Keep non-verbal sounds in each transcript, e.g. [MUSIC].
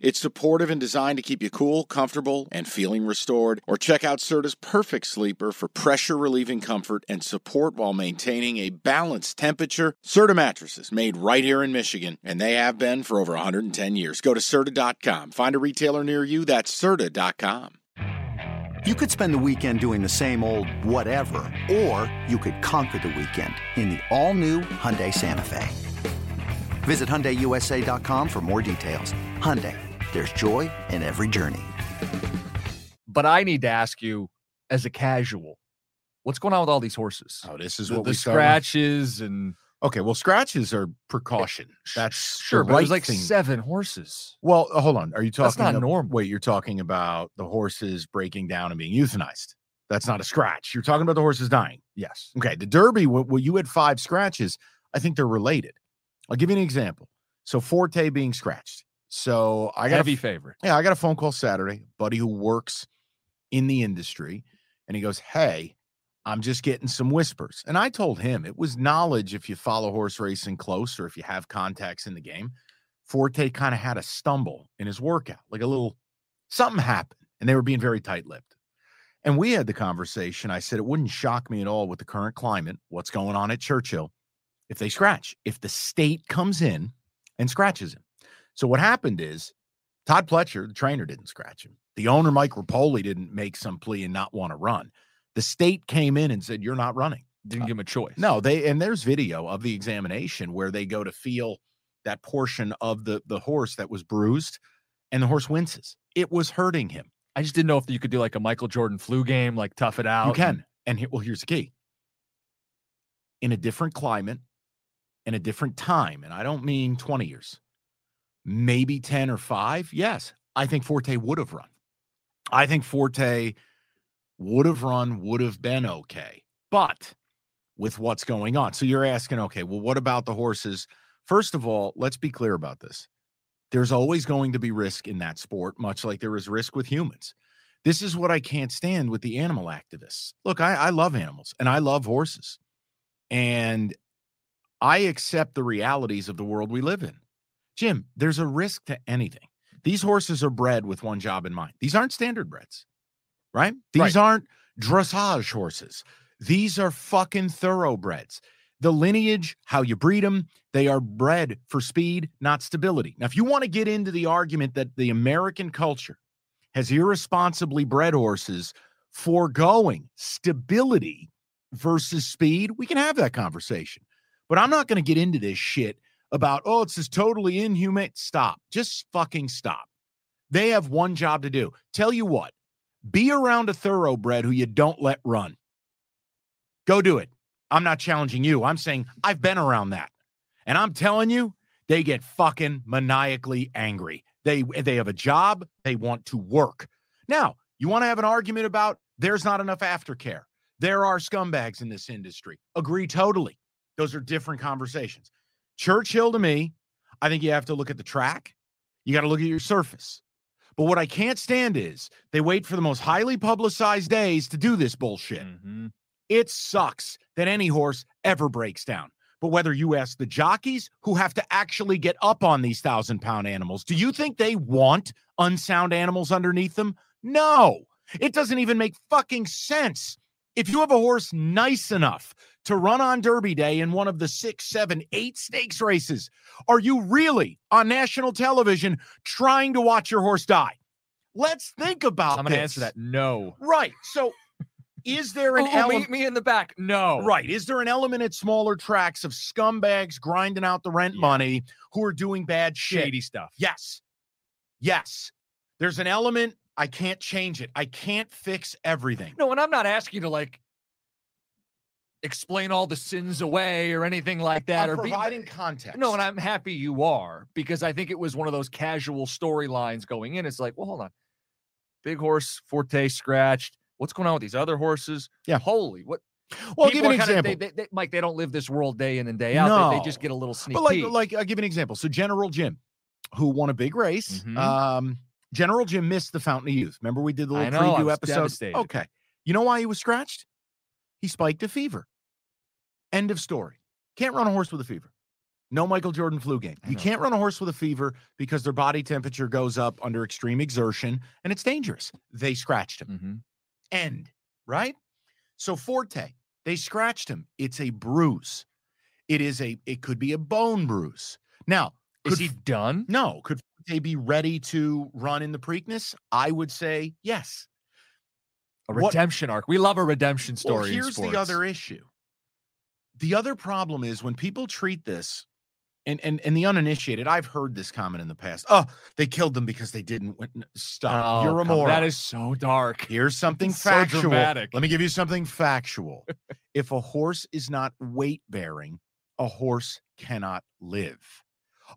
It's supportive and designed to keep you cool, comfortable, and feeling restored. Or check out Serta's Perfect Sleeper for pressure relieving comfort and support while maintaining a balanced temperature. Serta mattresses made right here in Michigan, and they have been for over 110 years. Go to Serta.com. Find a retailer near you. That's Serta.com. You could spend the weekend doing the same old whatever, or you could conquer the weekend in the all-new Hyundai Santa Fe. Visit HyundaiUSA.com for more details. Hyundai, there's joy in every journey. But I need to ask you, as a casual, what's going on with all these horses? Oh, this is the, what the we with? scratches and Okay, well, scratches are precaution. That's sure, the but there's right like thing. seven horses. Well, uh, hold on. Are you talking? That's not ab- normal. Wait, you're talking about the horses breaking down and being euthanized. That's not a scratch. You're talking about the horses dying. Yes. Okay, the Derby. Well, well, you had five scratches. I think they're related. I'll give you an example. So Forte being scratched. So I got a Heavy f- favorite. yeah, I got a phone call Saturday, buddy who works in the industry, and he goes, Hey, I'm just getting some whispers. And I told him it was knowledge if you follow horse racing close or if you have contacts in the game. Forte kind of had a stumble in his workout, like a little something happened, and they were being very tight lipped. And we had the conversation. I said, It wouldn't shock me at all with the current climate, what's going on at Churchill, if they scratch, if the state comes in and scratches him. So what happened is Todd Pletcher, the trainer, didn't scratch him. The owner, Mike Repole, didn't make some plea and not want to run. The state came in and said, You're not running. Didn't uh, give him a choice. No, they and there's video of the examination where they go to feel that portion of the the horse that was bruised, and the horse winces. It was hurting him. I just didn't know if you could do like a Michael Jordan flu game, like tough it out. You can. And here, well, here's the key. In a different climate, in a different time, and I don't mean 20 years, maybe 10 or five. Yes, I think Forte would have run. I think Forte would have run, would have been okay. But with what's going on. So you're asking, okay, well, what about the horses? First of all, let's be clear about this. There's always going to be risk in that sport, much like there is risk with humans. This is what I can't stand with the animal activists. Look, I, I love animals and I love horses. And I accept the realities of the world we live in. Jim, there's a risk to anything. These horses are bred with one job in mind. These aren't standard breds, right? These Right. aren't dressage horses. These are fucking thoroughbreds. The lineage, how you breed them, they are bred for speed, not stability. Now, if you want to get into the argument that the American culture has irresponsibly bred horses foregoing stability versus speed, we can have that conversation. But I'm not going to get into this shit about, oh, it's this totally inhumane. Stop. Just fucking stop. They have one job to do. Tell you what, be around a thoroughbred who you don't let run. Go do it. I'm not challenging you. I'm saying I've been around that. And I'm telling you, they get fucking maniacally angry. They they have a job, they want to work. Now, you want to have an argument about there's not enough aftercare. There are scumbags in this industry. Agree totally. Those are different conversations. Churchill to me, I think you have to look at the track. You got to look at your surface. But what I can't stand is they wait for the most highly publicized days to do this bullshit. Mhm. It sucks that any horse ever breaks down. But whether you ask the jockeys who have to actually get up on these thousand pound animals, do you think they want unsound animals underneath them? No, it doesn't even make fucking sense. If you have a horse nice enough to run on Derby Day in one of the six, seven, eight stakes races, are you really on national television trying to watch your horse die? Let's think about I'm going to answer that. No. Right. So, is there an Oh, oh element? meet me in the back. No. Right. Is there an element at smaller tracks of scumbags grinding out the rent Yeah. money who are doing bad shit? Shady stuff. Yes. Yes. There's an element. I can't change it. I can't fix everything. No, and I'm not asking you to like explain all the sins away or anything like that, I'm or be, providing context. No, and I'm happy you are because I think it was one of those casual storylines going in. It's like, well, hold on. Big horse, Forte scratched. What's going on with these other horses? Yeah. Holy, what? well, I'll give an example. they, they, they, Mike, they don't live this world day in and day out. They, they just get a little sneak but like, peek. like, I'll give an example. So, General Jim, who won a big race, Mhm. um, General Jim missed the Fountain of Youth. Remember we did the little know, preview episode? devastated. Okay. You know why he was scratched? He spiked a fever. End of story. Can't run a horse with a fever. No Michael Jordan flu game. You can't run a horse with a fever because their body temperature goes up under extreme exertion and it's dangerous. They scratched him. Mhm. End, right? So Forte, they scratched him. It's a bruise. It is a it could be a bone bruise. Now, Is could he done? no, could Forte be ready to run in the Preakness? I would say yes. A What- redemption arc. We love a redemption story. Well, here's the other issue. The other problem is when people treat this, and and and the uninitiated, I've heard this comment in the past. Oh, they killed them because they didn't win. Stop. Oh, You're a moron. That is so dark. Here's something So factual. dramatic. Let me give you something factual. [LAUGHS] if a horse is not weight bearing, a horse cannot live.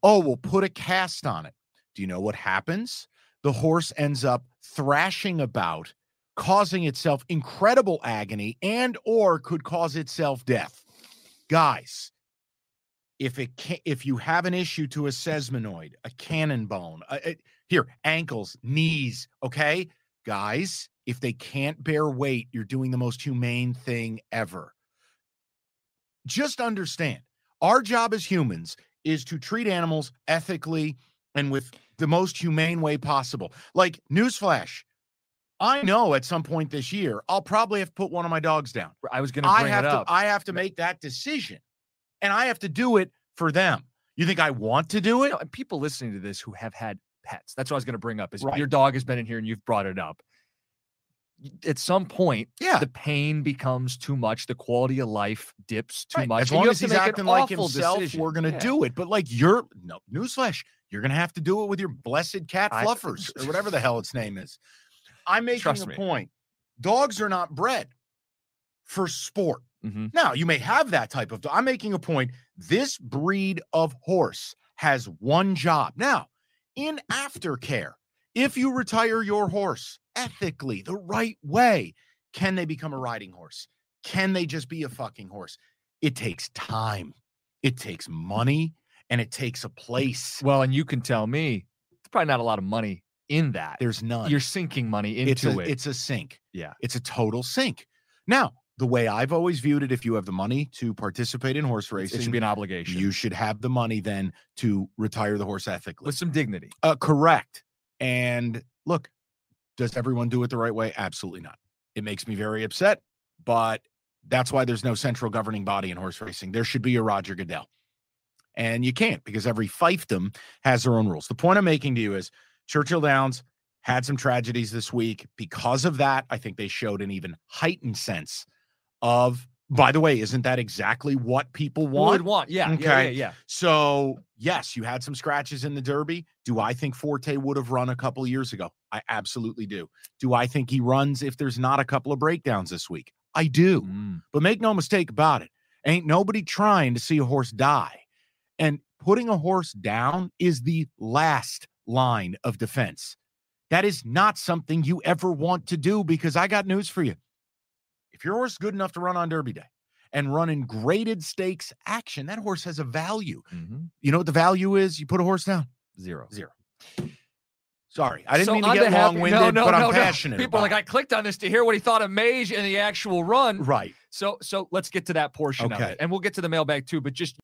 Oh, we'll put a cast on it. Do you know what happens? The horse ends up thrashing about, causing itself incredible agony and or could cause itself death. Guys, if it can if you have an issue to a sesamoid, a cannon bone, uh, uh, here, ankles, knees, okay? Guys, if they can't bear weight, you're doing the most humane thing ever. Just understand, our job as humans is to treat animals ethically and with the most humane way possible. Like newsflash, I know at some point this year I'll probably have to put one of my dogs down. I was going to I bring have it to up. I have to make that decision. And I have to do it for them. You think I want to do it? You know, and people listening to this who have had pets. That's what I was going to bring up. Is Right. your dog has been in here and you've brought it up. At some point, Yeah. the pain becomes too much. The quality of life dips too Right, much. As long as he's to acting like himself, decision. we're gonna Yeah. do it. But like you're no newsflash, you're gonna have to do it with your blessed cat I- fluffers or whatever the hell its name is. I'm making Trust a me. point. Dogs are not bred for sport. Mhm. Now, you may have that type of dog. I'm making a point. This breed of horse has one job. Now, in aftercare, if you retire your horse ethically, the right way, can they become a riding horse? Can they just be a fucking horse? It takes time, it takes money, and it takes a place. Well, and you can tell me it's probably not a lot of money in that. There's none. You're sinking money into it's a, it. It's a sink. Yeah. It's a total sink. Now, the way I've always viewed it, if you have the money to participate in horse racing, it should be an obligation you should have the money then to retire the horse ethically. with some dignity. Uh, correct. And look, does everyone do it the right way? Absolutely not. It makes me very upset, but that's why there's no central governing body in horse racing. There should be a Roger Goodell. And you can't because every fiefdom has their own rules. The point I'm making to you is Churchill Downs had some tragedies this week. Because of that, I think they showed an even heightened sense of, by the way, isn't that exactly what people Would want? want, yeah, yeah, yeah, Okay. yeah. So, yes, you had some scratches in the Derby. Do I think Forte would have run a couple years ago? I absolutely do. Do I think he runs if there's not a couple of breakdowns this week? I do. Mm. But make no mistake about it. Ain't nobody trying to see a horse die. And putting a horse down is the last line of defense. That is not something you ever want to do because I got news for you. If your horse is good enough to run on Derby Day and run in graded stakes action, that horse has a value. Mhm. You know what the value is? You put a horse down. Zero. Zero. Sorry, I didn't So mean to get behalf- long winded, no, no, but I'm no, no. passionate. People are like, about I clicked on this to hear what he thought of Mage and the actual run. right. So, so let's get to that portion of Okay. it, and we'll get to the mailbag too. But just